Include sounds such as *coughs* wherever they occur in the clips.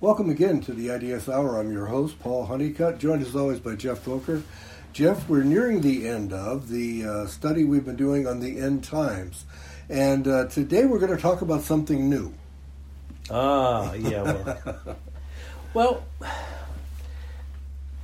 Welcome again to the IDS Hour. I'm your host, Paul Honeycutt, joined as always by Jeff Volker. Jeff, we're nearing the end of the uh, study we've been doing on the end times. And uh, today we're going to talk about something new. Ah, yeah. Well, *laughs* well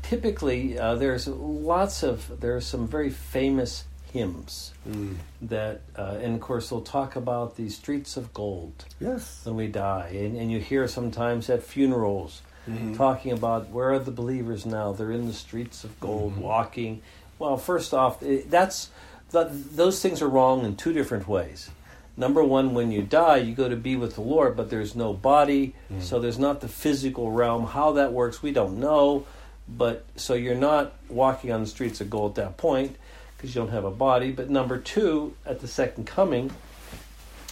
typically uh, there's lots of there's some very famous hymns mm. that, uh, and of course, they'll talk about the streets of gold. Yes. When we die, and, and you hear sometimes at funerals mm-hmm. talking about where are the believers now? They're in the streets of gold, mm-hmm. walking. Well, first off, it, that's those things are wrong in two different ways. Number one, when you die, you go to be with the Lord, but there's no body, mm. so there's not the physical realm. How that works, we don't know. But so you're not walking on the streets of gold at that point because you don't have a body. But number two, at the second coming,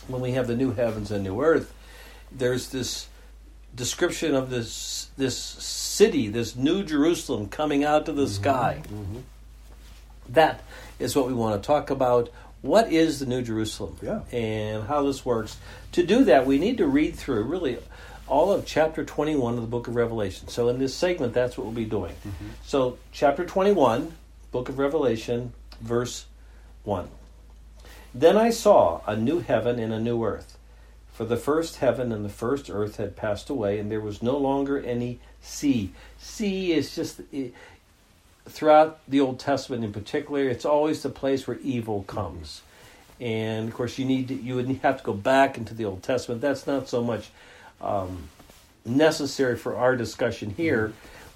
when we have the new heavens and new earth, there's this description of this this city, this new Jerusalem coming out to the mm-hmm. sky. Mm-hmm. That is what we want to talk about. What is the New Jerusalem? Yeah. And how this works. To do that, we need to read through really all of chapter 21 of the book of Revelation. So, in this segment, that's what we'll be doing. Mm-hmm. So, chapter 21, book of Revelation, verse 1. Then I saw a new heaven and a new earth. For the first heaven and the first earth had passed away, and there was no longer any sea. Sea is just throughout the Old Testament, in particular, it's always the place where evil comes. And of course, you need to, you would have to go back into the Old Testament. That's not so much um, necessary for our discussion here.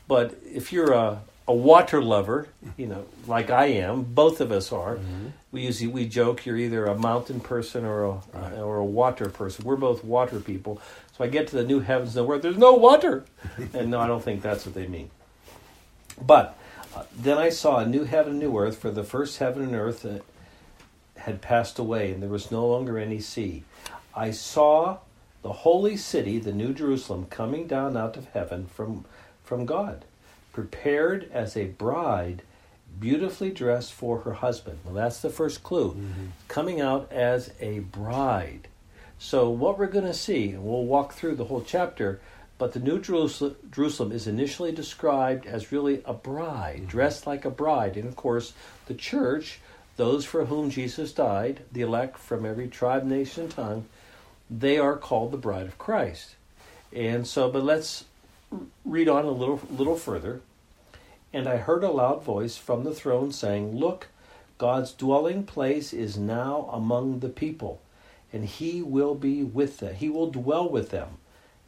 But if you're a, a water lover, you know, like I am, both of us are. Mm-hmm. We usually we joke you're either a mountain person or a right. or a water person. We're both water people. So I get to the new heavens and the earth. there's no water, *laughs* and no, I don't think that's what they mean. But uh, then I saw a new heaven and new earth, for the first heaven and earth uh, had passed away, and there was no longer any sea. I saw the holy city, the New Jerusalem, coming down out of heaven from from God prepared as a bride, beautifully dressed for her husband. Well, that's the first clue. Mm-hmm. Coming out as a bride. So, what we're going to see, and we'll walk through the whole chapter, but the New Jerusalem is initially described as really a bride, mm-hmm. dressed like a bride. And of course, the church, those for whom Jesus died, the elect from every tribe, nation, and tongue, they are called the bride of Christ. And so, but let's read on a little, little further. And I heard a loud voice from the throne saying, Look, God's dwelling place is now among the people, and he will be with them. He will dwell with them.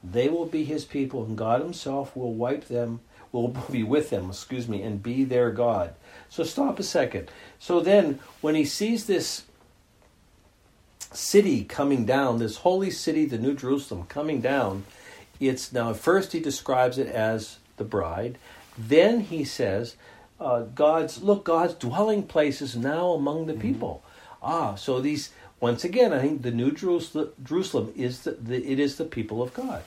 They will be his people, and God himself will wipe them, will *laughs* be with them, excuse me, and be their God. So stop a second. So then, when he sees this city coming down, this holy city, the New Jerusalem, coming down, it's now, first he describes it as the bride. Then he says, uh, God's, look, God's dwelling place is now among the mm-hmm. people. Ah, so these, once again, I think the New Jerusalem, Jerusalem is the, the, it is the people of God.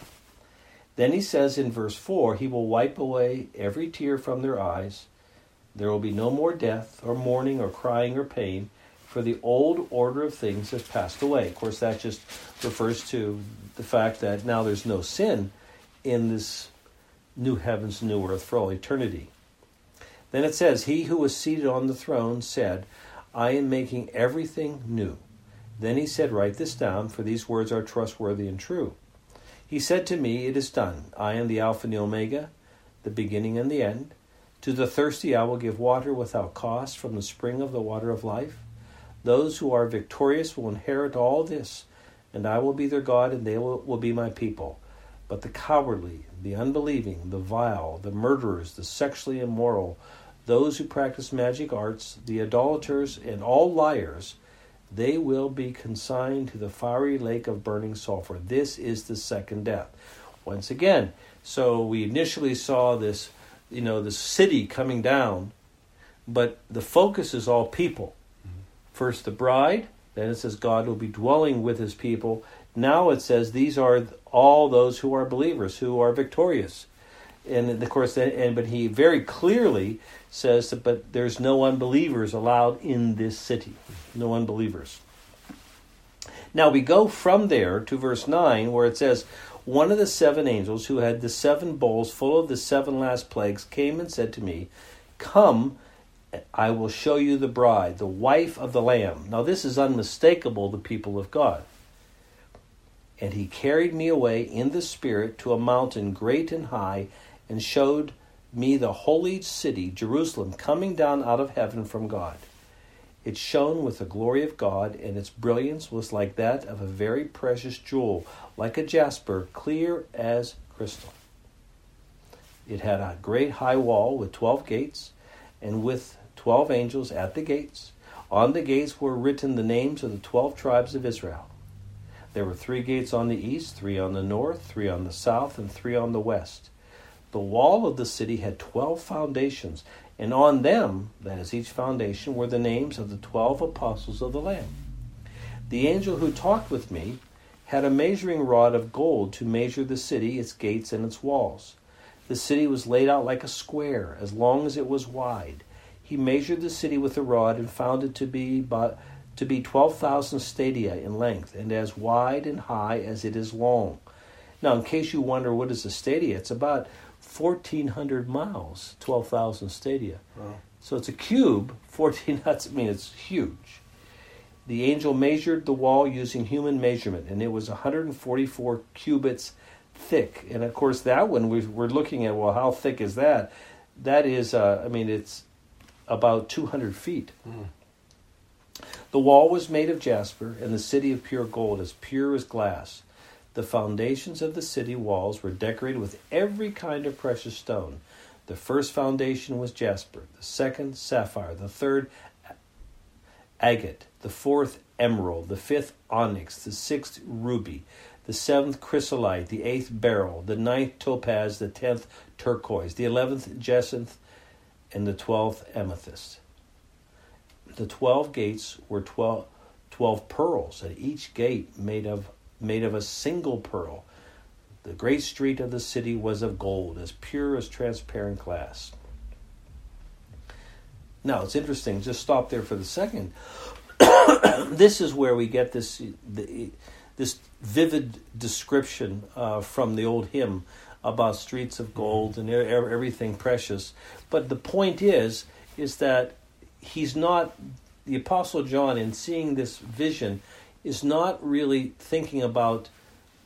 Then he says in verse 4 He will wipe away every tear from their eyes. There will be no more death, or mourning, or crying, or pain, for the old order of things has passed away. Of course, that just refers to the fact that now there's no sin in this new heavens, new earth for all eternity. Then it says, He who was seated on the throne said, I am making everything new. Then he said, Write this down, for these words are trustworthy and true. He said to me, It is done. I am the Alpha and the Omega, the beginning and the end. To the thirsty I will give water without cost from the spring of the water of life. Those who are victorious will inherit all this, and I will be their God, and they will, will be my people. But the cowardly, the unbelieving, the vile, the murderers, the sexually immoral, those who practice magic arts, the idolaters, and all liars, they will be consigned to the fiery lake of burning sulfur. This is the second death. Once again, so we initially saw this, you know, the city coming down, but the focus is all people. Mm-hmm. First the bride, then it says God will be dwelling with his people. Now it says these are all those who are believers, who are victorious. And of course, and but he very clearly says that, but there's no unbelievers allowed in this city. No unbelievers. Now we go from there to verse 9 where it says, one of the seven angels who had the seven bowls full of the seven last plagues came and said to me, Come, I will show you the bride, the wife of the Lamb. Now, this is unmistakable, the people of God. And he carried me away in the Spirit to a mountain great and high, and showed me the holy city, Jerusalem, coming down out of heaven from God. It shone with the glory of God, and its brilliance was like that of a very precious jewel, like a jasper, clear as crystal. It had a great high wall with twelve gates, and with twelve angels at the gates. On the gates were written the names of the twelve tribes of Israel. There were three gates on the east, three on the north, three on the south, and three on the west. The wall of the city had twelve foundations, and on them, that is each foundation, were the names of the twelve apostles of the Lamb. The angel who talked with me had a measuring rod of gold to measure the city, its gates, and its walls. The city was laid out like a square, as long as it was wide. He measured the city with a rod and found it to be but to be 12,000 stadia in length and as wide and high as it is long. Now, in case you wonder what is a stadia, it's about 1,400 miles, 12,000 stadia. Wow. So it's a cube, *laughs* 14, that's, I mean, it's huge. The angel measured the wall using human measurement, and it was 144 cubits thick. And of course, that one we, are looking at, well, how thick is that? That is, uh, I mean, it's about 200 feet. Mm. The wall was made of jasper, and the city of pure gold, as pure as glass. The foundations of the city walls were decorated with every kind of precious stone. The first foundation was jasper, the second, sapphire, the third, agate, the fourth, emerald, the fifth, onyx, the sixth, ruby, the seventh, chrysolite, the eighth, beryl, the ninth, topaz, the tenth, turquoise, the eleventh, jacinth, and the twelfth, amethyst. The twelve gates were twelve, 12 pearls, and each gate made of, made of a single pearl. The great street of the city was of gold, as pure as transparent glass. Now, it's interesting, just stop there for the second. *coughs* this is where we get this, this vivid description uh, from the old hymn about streets of gold and everything precious. But the point is, is that he's not the apostle John in seeing this vision is not really thinking about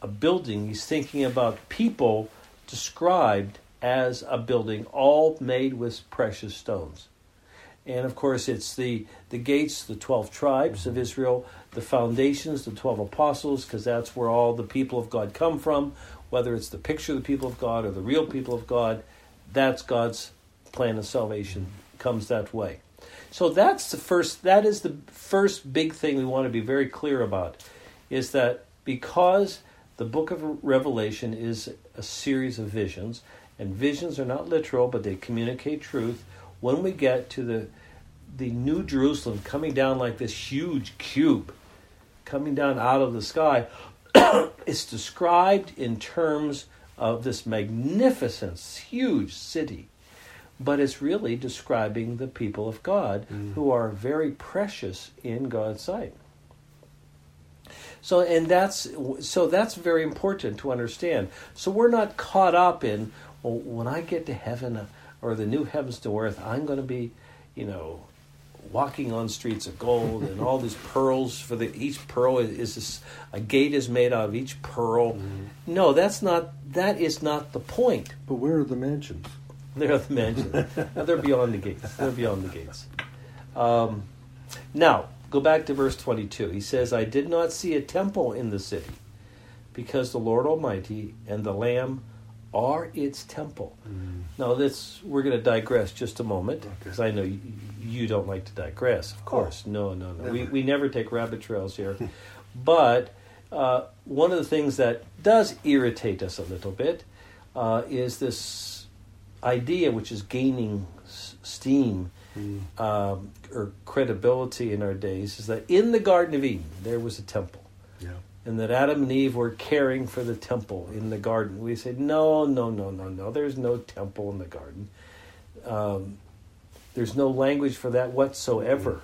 a building. He's thinking about people described as a building, all made with precious stones. And of course, it's the, the gates, the 12 tribes of Israel, the foundations, the 12 apostles, because that's where all the people of God come from, whether it's the picture of the people of God or the real people of God, that's God's plan of salvation, comes that way. So that's the first, that is the first big thing we want to be very clear about, is that because the book of Revelation is a series of visions, and visions are not literal, but they communicate truth when we get to the the new Jerusalem coming down like this huge cube coming down out of the sky, *coughs* it's described in terms of this magnificent, huge city. But it's really describing the people of God mm. who are very precious in God's sight. So and that's so that's very important to understand. So we're not caught up in well, when I get to heaven, uh, or the new heavens to earth, I'm going to be, you know, walking on streets of gold and all these *laughs* pearls for the each pearl is, is a gate is made out of each pearl. Mm-hmm. No, that's not that is not the point. But where are the mansions? *laughs* They're at the mansions. they're beyond the gates. They're beyond the gates. Um, now go back to verse twenty-two. He says, "I did not see a temple in the city, because the Lord Almighty and the Lamb." are its temple. Mm. Now, this we're going to digress just a moment because okay. I know you, you, don't like to digress. Of course, oh, no, no, no. Never. We we never take rabbit trails here, *laughs* but uh, one of the things that does irritate us a little bit uh, is this idea, which is gaining s- steam. Mm. Um, or credibility in our days is that in the Garden of Eden there was a temple and that Adam and Eve were caring for the temple in the garden. We said, no, no, no, no, no. There's no temple in the garden. Um, there's no language for that whatsoever.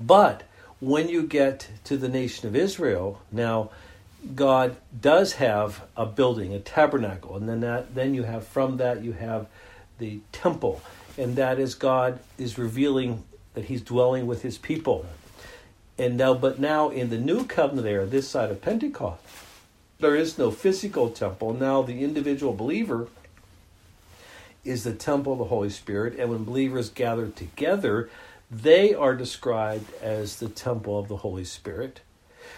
But when you get to the nation of Israel, now God does have a building, a tabernacle, and then that then you have from that you have the temple, and that is God is revealing that He's dwelling with His people. And now, but now in the new covenant era, this side of Pentecost, there is no physical temple. Now the individual believer is the temple of the Holy Spirit, and when believers gather together, they are described as the temple of the Holy Spirit.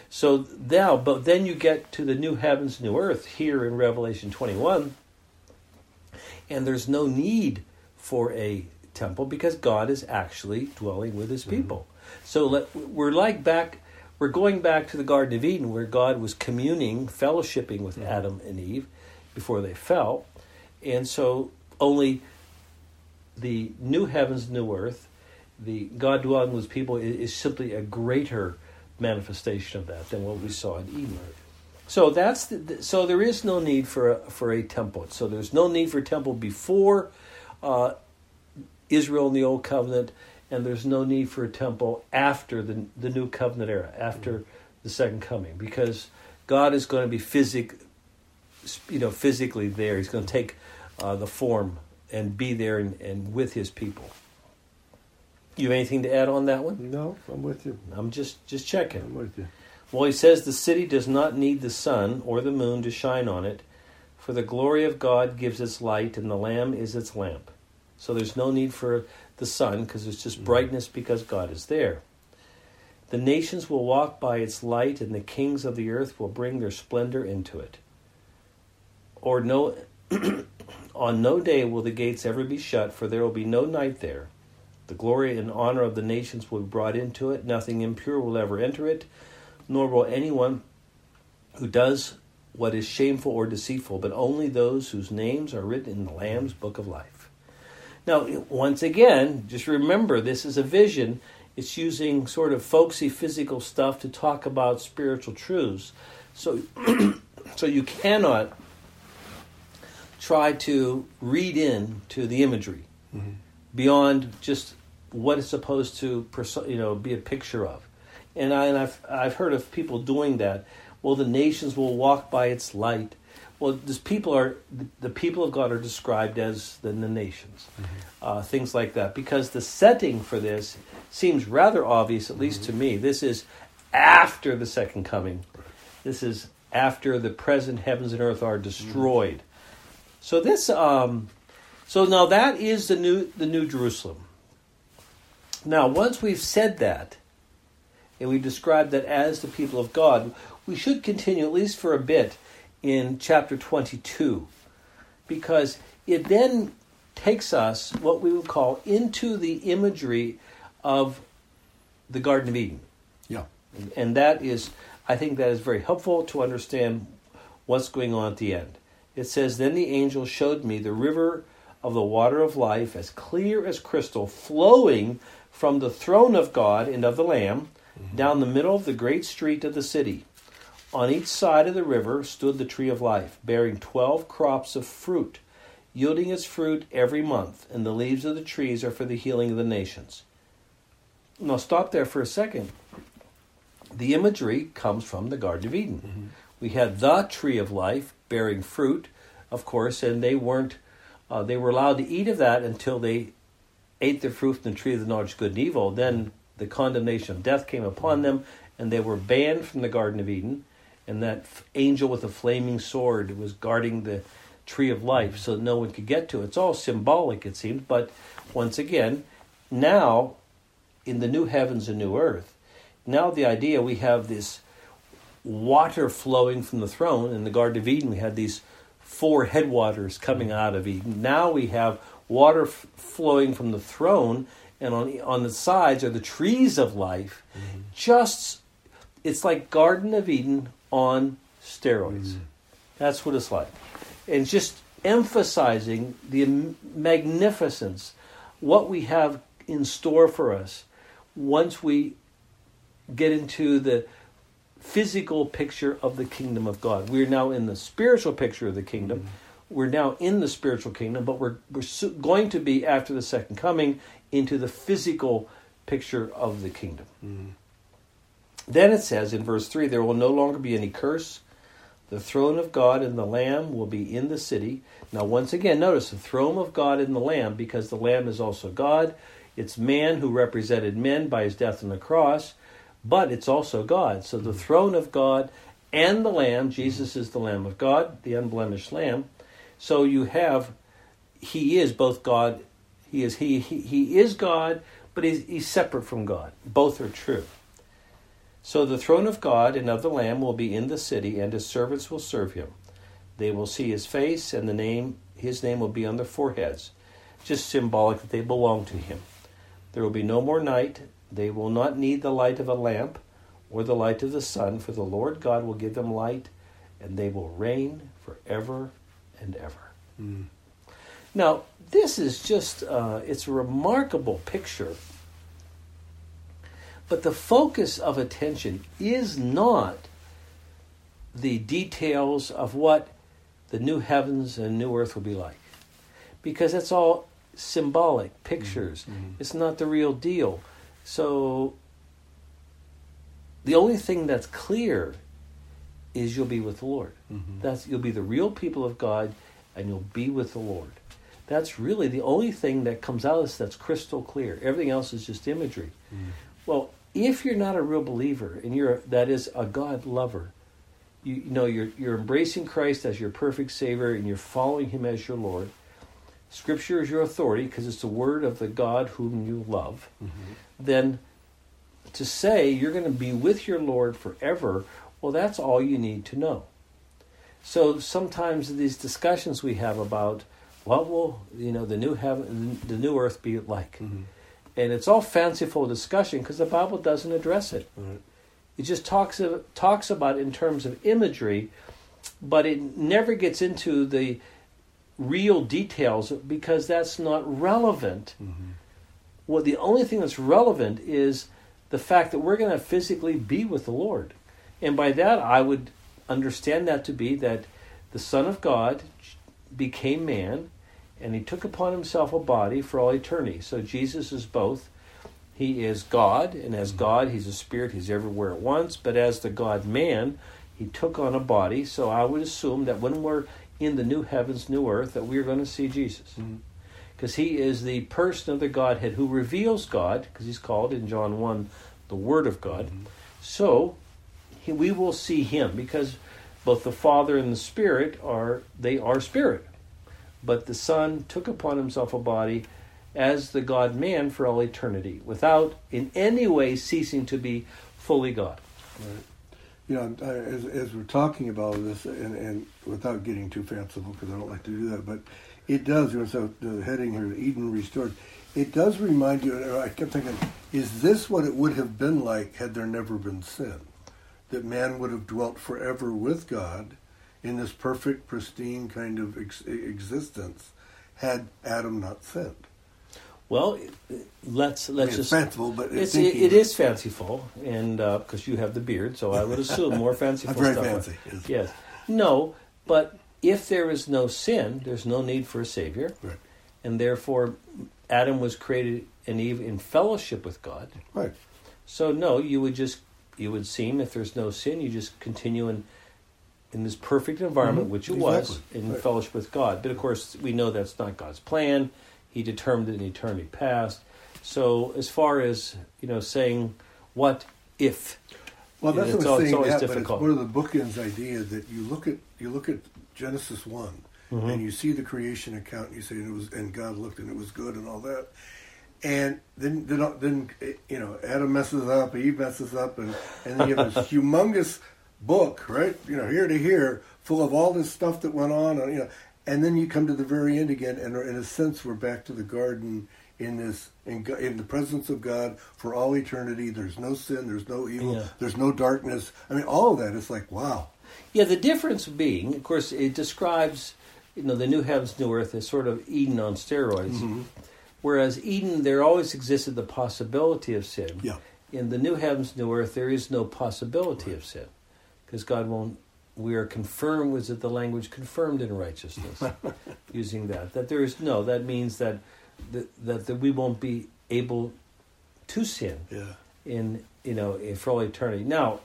So now, but then you get to the new heavens, new earth here in Revelation 21, and there's no need for a temple because God is actually dwelling with his people. Mm-hmm. So let, we're like back, we're going back to the Garden of Eden where God was communing, fellowshipping with mm-hmm. Adam and Eve before they fell. And so only the new heavens, new earth, the God dwelling with people is, is simply a greater manifestation of that than what we saw in Eden. So that's the, so there is no need for a, for a temple. So there's no need for temple before uh, Israel in the Old Covenant, and there's no need for a temple after the the New Covenant era, after the Second Coming, because God is going to be physic, you know, physically there. He's going to take uh, the form and be there and, and with His people. You have anything to add on that one? No, I'm with you. I'm just just checking. I'm with you. Well, he says the city does not need the sun or the moon to shine on it, for the glory of God gives its light, and the Lamb is its lamp. So there's no need for the sun because it's just mm-hmm. brightness because God is there. The nations will walk by its light, and the kings of the earth will bring their splendor into it. Or no, *clears throat* on no day will the gates ever be shut, for there will be no night there. The glory and honor of the nations will be brought into it. Nothing impure will ever enter it, nor will anyone who does what is shameful or deceitful, but only those whose names are written in the Lamb's book of life. Now, once again, just remember this is a vision. It's using sort of folksy physical stuff to talk about spiritual truths. So, *clears throat* so you cannot try to read in to the imagery mm-hmm. beyond just what it's supposed to you know be a picture of. And, I, and I've I've heard of people doing that. Well, the nations will walk by its light. Well, this people are the people of God are described as the, the nations, mm-hmm. uh, things like that. Because the setting for this seems rather obvious, at least mm-hmm. to me. This is after the second coming. This is after the present heavens and earth are destroyed. Mm-hmm. So this, um, so now that is the new the new Jerusalem. Now, once we've said that, and we've described that as the people of God, we should continue at least for a bit in chapter 22, because it then takes us, what we would call, into the imagery of the Garden of Eden. Yeah. And that is, I think that is very helpful to understand what's going on at the end. It says, Then the angel showed me the river of the water of life, as clear as crystal, flowing from the throne of God and of the Lamb mm-hmm. down the middle of the great street of the city. On each side of the river stood the tree of life, bearing twelve crops of fruit, yielding its fruit every month, and the leaves of the trees are for the healing of the nations. Now, stop there for a second. The imagery comes from the Garden of Eden. Mm-hmm. We had the tree of life bearing fruit, of course, and they weren't, uh, they were allowed to eat of that until they ate the fruit from the tree of the knowledge of good and evil, then the condemnation of death came upon them, and they were banned from the Garden of Eden. And that angel with a flaming sword was guarding the tree of life so that no one could get to it. It's all symbolic, it seems. But once again, now in the new heavens and new earth, now the idea we have this water flowing from the throne. In the Garden of Eden, we had these four headwaters coming out of Eden. Now we have water f- flowing from the throne, and on on the sides are the trees of life. Mm-hmm. Just it's like Garden of Eden on steroids. Mm-hmm. That's what it's like, and just emphasizing the magnificence, what we have in store for us once we get into the physical picture of the kingdom of God. We're now in the spiritual picture of the kingdom. Mm-hmm we're now in the spiritual kingdom, but we're, we're going to be, after the second coming, into the physical picture of the kingdom. Mm. Then it says in verse 3 there will no longer be any curse, The throne of God and the Lamb will be in the city. Now, once again, notice the throne of God and the Lamb, because the Lamb is also God. It's man who represented men by his death on the cross, but it's also God. So the throne of God and the Lamb, Jesus is the Lamb of God, the unblemished Lamb. So you have, he is both God, he is he he, he is God, but he's, he's separate from God. Both are true. So the throne of God and of the Lamb will be in the city, and his servants will serve him. They will see his face, and the name his name will be on their foreheads, just symbolic that they belong to him. There will be no more night. They will not need the light of a lamp or the light of the sun, for the Lord God will give them light, and they will reign forever and ever. Mm. Now, this is just, uh, it's a remarkable picture. But the focus of attention is not the details of what the new heavens and new earth will be like. Because that's all symbolic pictures. Mm-hmm. It's not the real deal. So the only thing that's clear is you'll be with the Lord. Mm-hmm. That's you'll be the real people of God and you'll be with the Lord. That's really the only thing that comes out of this that's crystal clear. Everything else is just imagery. Mm. Well, if you're not a real believer and you're that is a God lover, you, you, know you're you're embracing Christ as your perfect Savior and you're following Him as your Lord. Scripture is your authority because it's the word of the God whom you love. Mm-hmm. Then to say you're going to be with your Lord forever, well, that's all you need to know. So sometimes these discussions we have about what will you know the new heaven, the new earth be like, mm-hmm. and it's all fanciful discussion because the Bible doesn't address it. Mm-hmm. It just talks of, talks about in terms of imagery, but it never gets into the real details because that's not relevant. Mm-hmm. Well, the only thing that's relevant is the fact that we're going to physically be with the Lord. And by that, I would understand that to be that the Son of God became man and he took upon himself a body for all eternity. So Jesus is both. He is God, and as God, he's a spirit, he's everywhere at once. But as the God man, he took on a body. So I would assume that when we're in the new heavens, new earth, that we're going to see Jesus. Mm-hmm because he is the person of the Godhead who reveals God, because he's called in John 1 the Word of God. Mm-hmm. So we will see him because both the Father and the Spirit are they are spirit. But the Son took upon himself a body as the God man for all eternity, without in any way ceasing to be fully God. Right. You uh, know, as, as we're talking about this, and, and without getting too fanciful, because I don't like to do that, but it does. You know, so the heading here, Eden restored. It does remind you. I kept thinking, is this what it would have been like had there never been sin? That man would have dwelt forever with God in this perfect, pristine kind of ex- existence had Adam not sinned. Well, let's let's I mean, just fanciful, but it's, it, it is fanciful, and because uh, you have the beard, so I would *laughs* assume more fanciful. I'm very stuff. fancy. Yes. yes. No, but if there is no sin, there's no need for a savior, right. and therefore Adam was created and Eve in fellowship with God. Right. So no, you would just you would seem if there's no sin, you just continue in in this perfect environment, mm-hmm. which it exactly. was in right. fellowship with God. But of course, we know that's not God's plan. He determined it in eternity past. So as far as you know, saying what if. Well, that's what I'm saying. That, difficult. but it's one of the bookends idea that you look at you look at Genesis one, mm-hmm. and you see the creation account, and you say it was, and God looked and it was good and all that, and then then then you know Adam messes up, Eve messes up, and and then you have this *laughs* humongous book, right? You know, here to here, full of all this stuff that went on, and you know, and then you come to the very end again, and in a sense, we're back to the garden in this in, in the presence of God for all eternity. There's no sin, there's no evil, yeah. there's no darkness. I mean, all of that is like wow. Yeah, the difference being, of course, it describes you know the new heavens, new earth as sort of Eden on steroids. Mm-hmm. Whereas Eden, there always existed the possibility of sin. Yeah. In the new heavens, new earth, there is no possibility right. of sin, because God won't. We are confirmed. Was it the language confirmed in righteousness? *laughs* using that, that there is no. That means that that, that, that we won't be able to sin. Yeah. In you know eh, for all eternity. Now,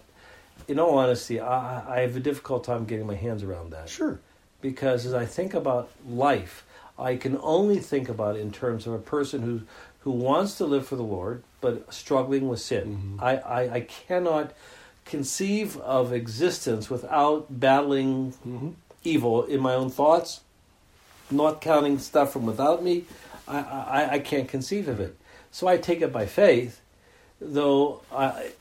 in all honesty, I, I have a difficult time getting my hands around that. Sure. Because as I think about life, I can only think about it in terms of a person who who wants to live for the Lord but struggling with sin. Mhm. I, I, I cannot conceive of existence without battling Mm-hmm. evil in my own thoughts, not counting stuff from without me. I, I, I can't conceive of it. So I take it by faith, though I,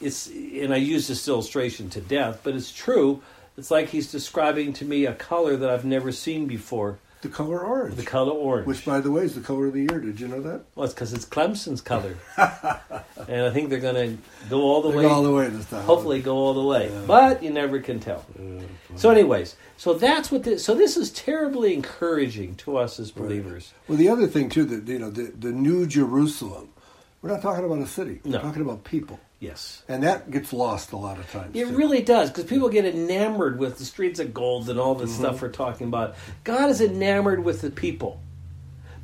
it's and I use this illustration to death, but it's true. It's like he's describing to me a color that I've never seen before, The color orange. the color orange. Which, by the way, is the color of the year. Did you know that? well, it's because it's Clemson's color, *laughs* and I think they're going to go all the way. go all the way this time. hopefully, go all the way, Yeah. but you never can tell. Yeah, So, anyways, so that's what this. So this is terribly encouraging to us as Right. believers. Well, the other thing too, that you know, the, the New Jerusalem. We're not talking about a city. We're No. talking about people, Yes, and that gets lost a lot of times. it too. really does because people get enamored with the streets of gold and all this Mm-hmm. stuff we're talking about. God is enamored with the people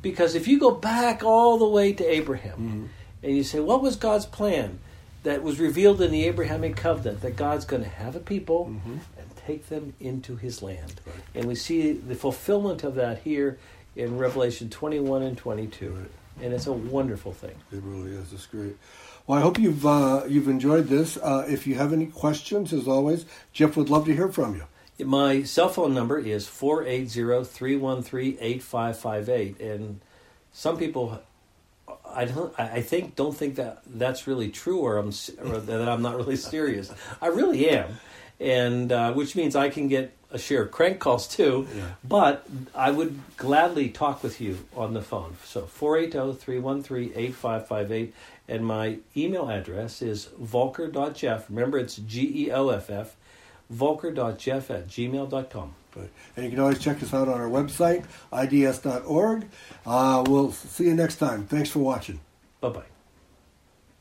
because if you go back all the way to Abraham Mm-hmm. and you say, "What was God's plan?" That was revealed in the Abrahamic covenant that God's going to have a people Mhm. and take them into His land, Right. and we see the fulfillment of that here in Revelation twenty-one and twenty-two. Right. and it's a wonderful thing. It really is. It's great. Well, I hope you've uh, you've enjoyed this. Uh, if you have any questions, as always, Jeff would love to hear from you. My cell phone number is 480-313-8558 and some people I don't I think don't think that that's really true or I'm or *laughs* that I'm not really serious. I really am. And uh, which means I can get a share of crank calls too. Yeah. But I would gladly talk with you on the phone. So oh, 480-313-8558 and my email address is volker.jeff. Remember it's G E L F F volker.jeff at gmail.com. And you can always check us out on our website, ids.org. Uh, we'll see you next time. Thanks for watching. Bye bye.